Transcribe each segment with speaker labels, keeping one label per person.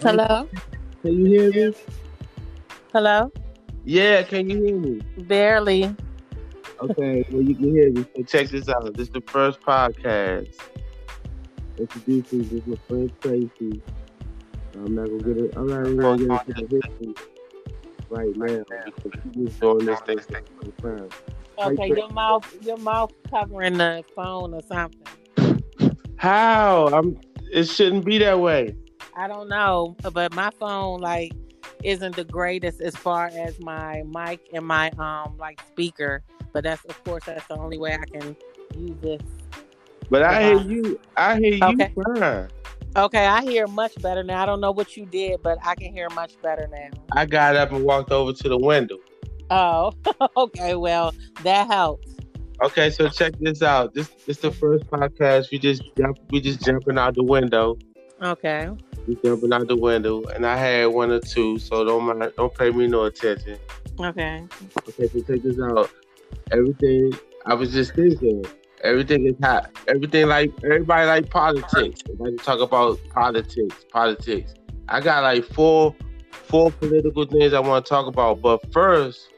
Speaker 1: Hello?
Speaker 2: Can you hear me?
Speaker 1: Hello?
Speaker 2: Yeah, can you hear me?
Speaker 1: Barely.
Speaker 2: Okay, well you can hear me. So check this out. This is the first podcast. Introducing this is my friend Tracy. I'm not gonna get it. I'm not even gonna get into the history right now he's doing this thing for the time.
Speaker 1: Okay, your mouth your mouth covering the phone or something.
Speaker 2: How? I'm. It shouldn't be that way.
Speaker 1: I don't know, but my phone like isn't the greatest as far as my mic and my um like speaker. But that's of course that's the only way I can use this.
Speaker 2: But I hear you. I hear you
Speaker 1: Okay.
Speaker 2: fine.
Speaker 1: Okay, I hear much better now. I don't know what you did, but I can hear much better now.
Speaker 2: I got up and walked over to the window.
Speaker 1: Oh, okay. Well, that helps.
Speaker 2: Okay, so check this out. This this the first podcast. We just jump, we just jumping out the window.
Speaker 1: Okay.
Speaker 2: Jumping out the window, and I had one or two, so don't mind, don't pay me no attention.
Speaker 1: Okay.
Speaker 2: Okay, so check this out. Everything I was just thinking. Everything is hot. Everything like everybody like politics. Everybody talk about politics, politics. I got like four four political things I want to talk about, but first,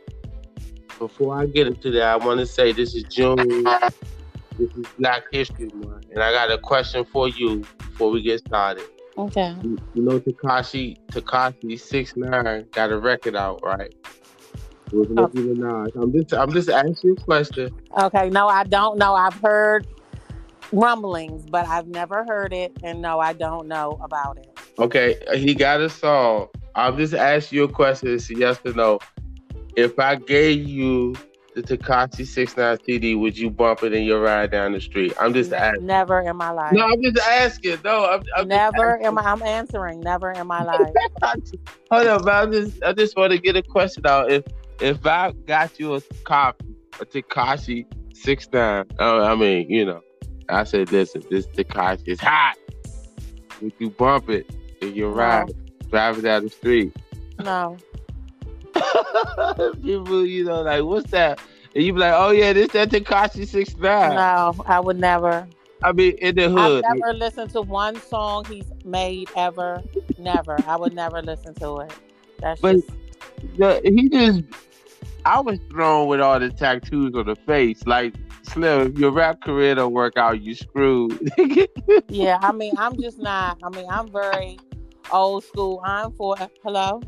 Speaker 2: before I get into that, I want to say this is June. This is Black History Month, and I got a question for you before we get started.
Speaker 1: Okay.
Speaker 2: You, you know Tekashi Tekashi six nine got a record out, right? With Nicki Minaj. I'm just I'm just asking a question.
Speaker 1: Okay. No, I don't know. I've heard rumblings, but I've never heard it, and no, I don't know about it.
Speaker 2: Okay, he got a song. I'll just ask you a question. It's a yes or no. If I gave you the Tekashi six nine CD, would you bump it in your ride down the street? I'm just asking.
Speaker 1: never in my life.
Speaker 2: No, I'm just asking. No, I'm, I'm
Speaker 1: never in my. I'm answering. Never in my life.
Speaker 2: Hold on, but I just I just want to get a question out. If if I got you a copy, a Tekashi six nine, oh, I mean, you know, I said, listen, this Tekashi is hot. Would you bump it in your
Speaker 1: No.
Speaker 2: ride, driving down the street?
Speaker 1: No.
Speaker 2: People, you know, like, what's that? And you be like, oh yeah, this that Tekashi six nine.
Speaker 1: No, I would never.
Speaker 2: I mean, in the hood.
Speaker 1: I've never listened to one song he's made ever. Never. I would never listen to it. That's
Speaker 2: But-
Speaker 1: just
Speaker 2: the, he just I was thrown with all the tattoos on the face. Like Slim, your rap career don't work out, you screwed.
Speaker 1: yeah. I mean, I'm just not. I mean, I'm very old school. I'm for. Hello.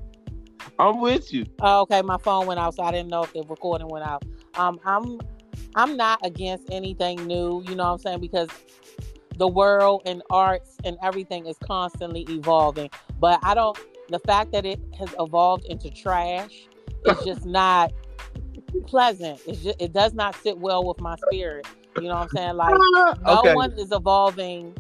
Speaker 2: I'm with you.
Speaker 1: Oh, okay, my phone went out, so I didn't know if the recording went out. Um, I'm I'm not against anything new, you know what I'm saying? Because the world and arts and everything is constantly evolving. But I don't the fact that it has evolved into trash is just not pleasant. It's just it does not sit well with my spirit. You know what I'm saying? Like no
Speaker 2: okay.
Speaker 1: one is evolving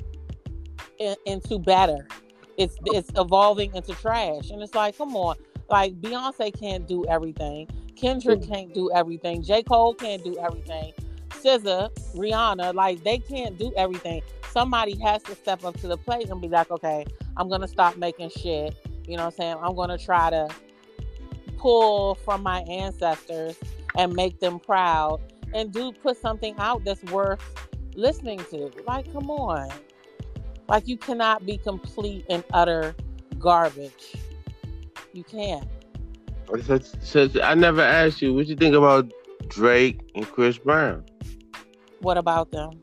Speaker 1: in, into better. It's it's evolving into trash, and it's like, come on, like Beyonce can't do everything, Kendrick can't do everything, J Cole can't do everything, SZA, Rihanna, like they can't do everything. Somebody has to step up to the plate and be like, okay, I'm gonna stop making shit. You know what I'm saying? I'm gonna try to pull from my ancestors and make them proud and do put something out that's worth listening to. Like, come on. Like you cannot be complete and utter garbage. You.
Speaker 2: So, so I never asked you what you think about Drake and Chris Brown,
Speaker 1: What about them?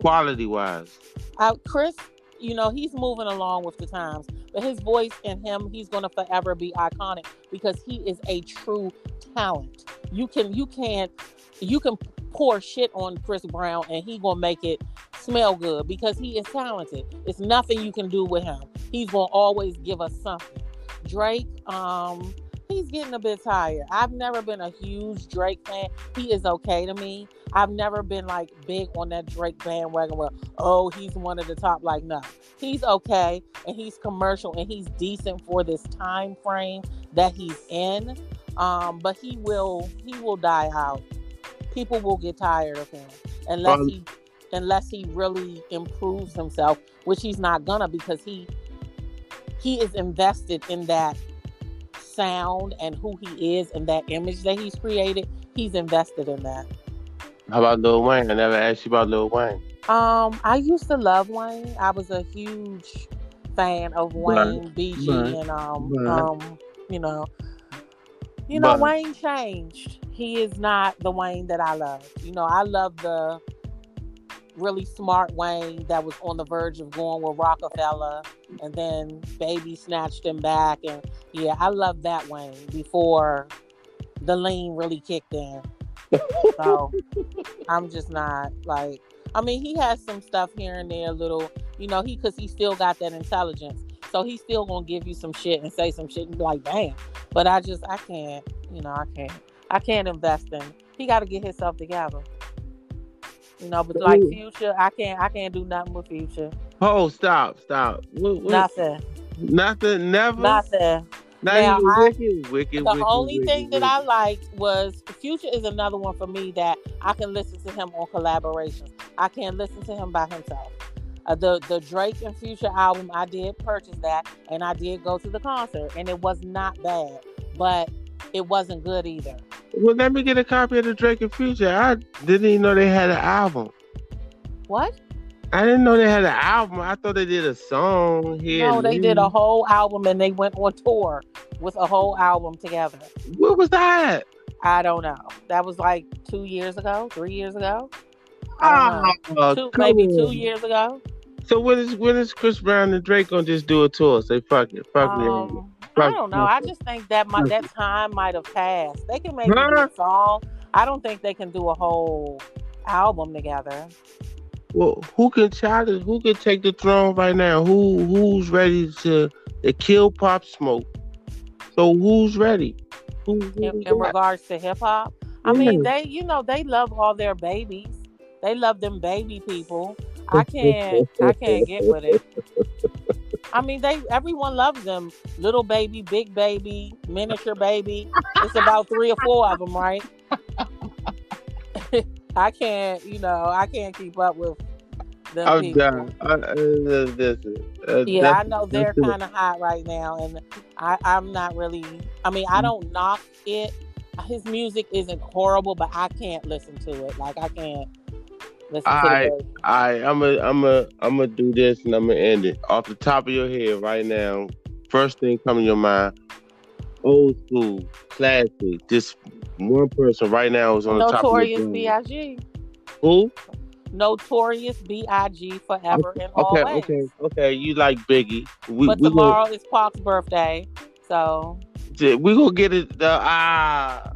Speaker 2: quality wise.
Speaker 1: Uh, Chris, you know, he's moving along with the times, but his voice and him, he's going to forever be iconic because he is a true talent. You can, you can't, you can pour shit on Chris Brown and he gonna make it smell good because he is talented. It's nothing you can do with him. He's gonna always give us something. Drake, um, he's getting a bit tired. I've never been a huge Drake fan. He is okay to me. I've never been like big on that Drake bandwagon where, oh, he's one of the top. Like, no, he's okay and he's commercial and he's decent for this time frame that he's in. Um, but he will he will die out. People will get tired of him unless
Speaker 2: Um,
Speaker 1: he unless he really improves himself, which he's not gonna because he he is invested in that sound and who he is and that image that he's created. He's invested in that.
Speaker 2: How about Lil Wayne? I never asked you about Lil Wayne.
Speaker 1: Um, I used to love Wayne. I was a huge fan of Wayne, BG,
Speaker 2: but-
Speaker 1: and um,
Speaker 2: but-
Speaker 1: um, you know, you know, Wayne changed. He is not the Wayne that I love. You know, I love the really smart Wayne that was on the verge of going with Roc-A-Fella, and then Baby snatched him back, and yeah, I love that Wayne before the lean really kicked in. So I'm just not like. I mean, he has some stuff here and there, a little, you know, he because he still got that intelligence, so he's still gonna give you some shit and say some shit and be like, "Damn," but I just I can't, you know, I can't, I can't invest in. He got to get himself together. You know, but like
Speaker 2: Ooh.
Speaker 1: Future, I can't, I can't do nothing with Future.
Speaker 2: Oh, stop, stop. What, what,
Speaker 1: Nothing,
Speaker 2: nothing, never.
Speaker 1: nothing.
Speaker 2: Not
Speaker 1: Now, I-
Speaker 2: wicked, wicked,
Speaker 1: The
Speaker 2: wicked,
Speaker 1: only thing that I liked was Future is another one for me that I can listen to him on collaborations. I can't listen to him by himself. Uh, the the Drake and Future album, I did purchase that, and I did go to the concert, and it was not bad, but it wasn't good either.
Speaker 2: Well, let me get a copy of the Drake and Future. I didn't even know they had an album.
Speaker 1: What?
Speaker 2: I didn't know they had an album. I thought they did a song here.
Speaker 1: No, they did a whole album, and they went on tour with a whole album together.
Speaker 2: What was that?
Speaker 1: I don't know. That was like two years ago, three years ago. I don't know.
Speaker 2: Oh,
Speaker 1: Two, maybe two years ago.
Speaker 2: So when is when is Chris Brown and Drake gonna just do a tour? Say fuck it, fuck it.
Speaker 1: Um, I don't know. I just think that my, that time might have passed. They can
Speaker 2: make
Speaker 1: a song. I don't think they can do a whole album together.
Speaker 2: Well, who can challenge? Who can take the throne right now? Who who's ready to, to kill Pop Smoke? So who's ready? Who, who
Speaker 1: In, in regards to hip hop, I mean, they you know they love all their babies. They love them baby people. I can't I can't get with it. I mean, they everyone loves them. Little baby, big baby, miniature baby. It's about three or four of them, right? I can't, you know, I can't keep up with them
Speaker 2: I'm
Speaker 1: people.
Speaker 2: done. This is- uh,
Speaker 1: Yeah, I know they're kind of hot right now, and I, I'm not really. I mean, I don't knock it. His music isn't horrible, but I can't listen to it. Like I can't listen
Speaker 2: I-
Speaker 1: to it.
Speaker 2: I I'm a I'm a I'm gonna do this and I'm gonna end it off the top of your head right now. First thing coming to your mind, old school, classic. This one person right now is on the top of
Speaker 1: Notorious. B.I.G.
Speaker 2: Who?
Speaker 1: Notorious B.I.G. Forever and
Speaker 2: Okay,
Speaker 1: always.
Speaker 2: okay, okay. okay. You like Biggie? We
Speaker 1: But
Speaker 2: we
Speaker 1: tomorrow is Pac's birthday, so
Speaker 2: gonna we gonna get it. The, ah,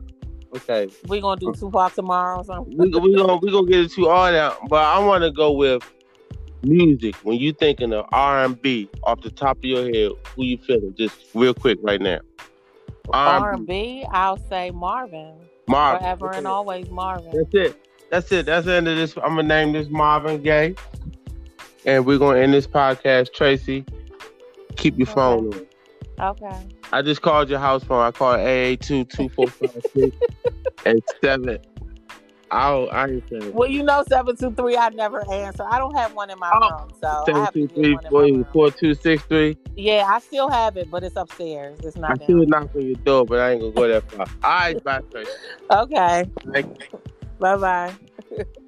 Speaker 2: okay.
Speaker 1: we're gonna do Tupac tomorrow or something.
Speaker 2: We we gonna we gonna get into all that, but I want to go with music. When you thinking of R and B, off the top of your head, who you feeling? Just real quick right now.
Speaker 1: R
Speaker 2: R&B,
Speaker 1: and B, I'll say Marvin.
Speaker 2: Marvin.
Speaker 1: Forever and always Marvin.
Speaker 2: That's it. That's it. That's the end of this. I'm gonna name this Marvin Gaye, and we're gonna end this podcast. Tracy, keep your phone on.
Speaker 1: Okay.
Speaker 2: I just called your house phone. I called AA two two four five six and seven. I I ain't saying
Speaker 1: Well, you know, seven two three. I never answer. I don't have one in my
Speaker 2: Oh,
Speaker 1: room, so
Speaker 2: seven two three
Speaker 1: one in my
Speaker 2: four four two six three.
Speaker 1: Yeah, I still have it, but it's upstairs. It's not.
Speaker 2: I
Speaker 1: still
Speaker 2: knock on your door, but I ain't gonna go that far. All right, bye,
Speaker 1: Okay. Bye bye.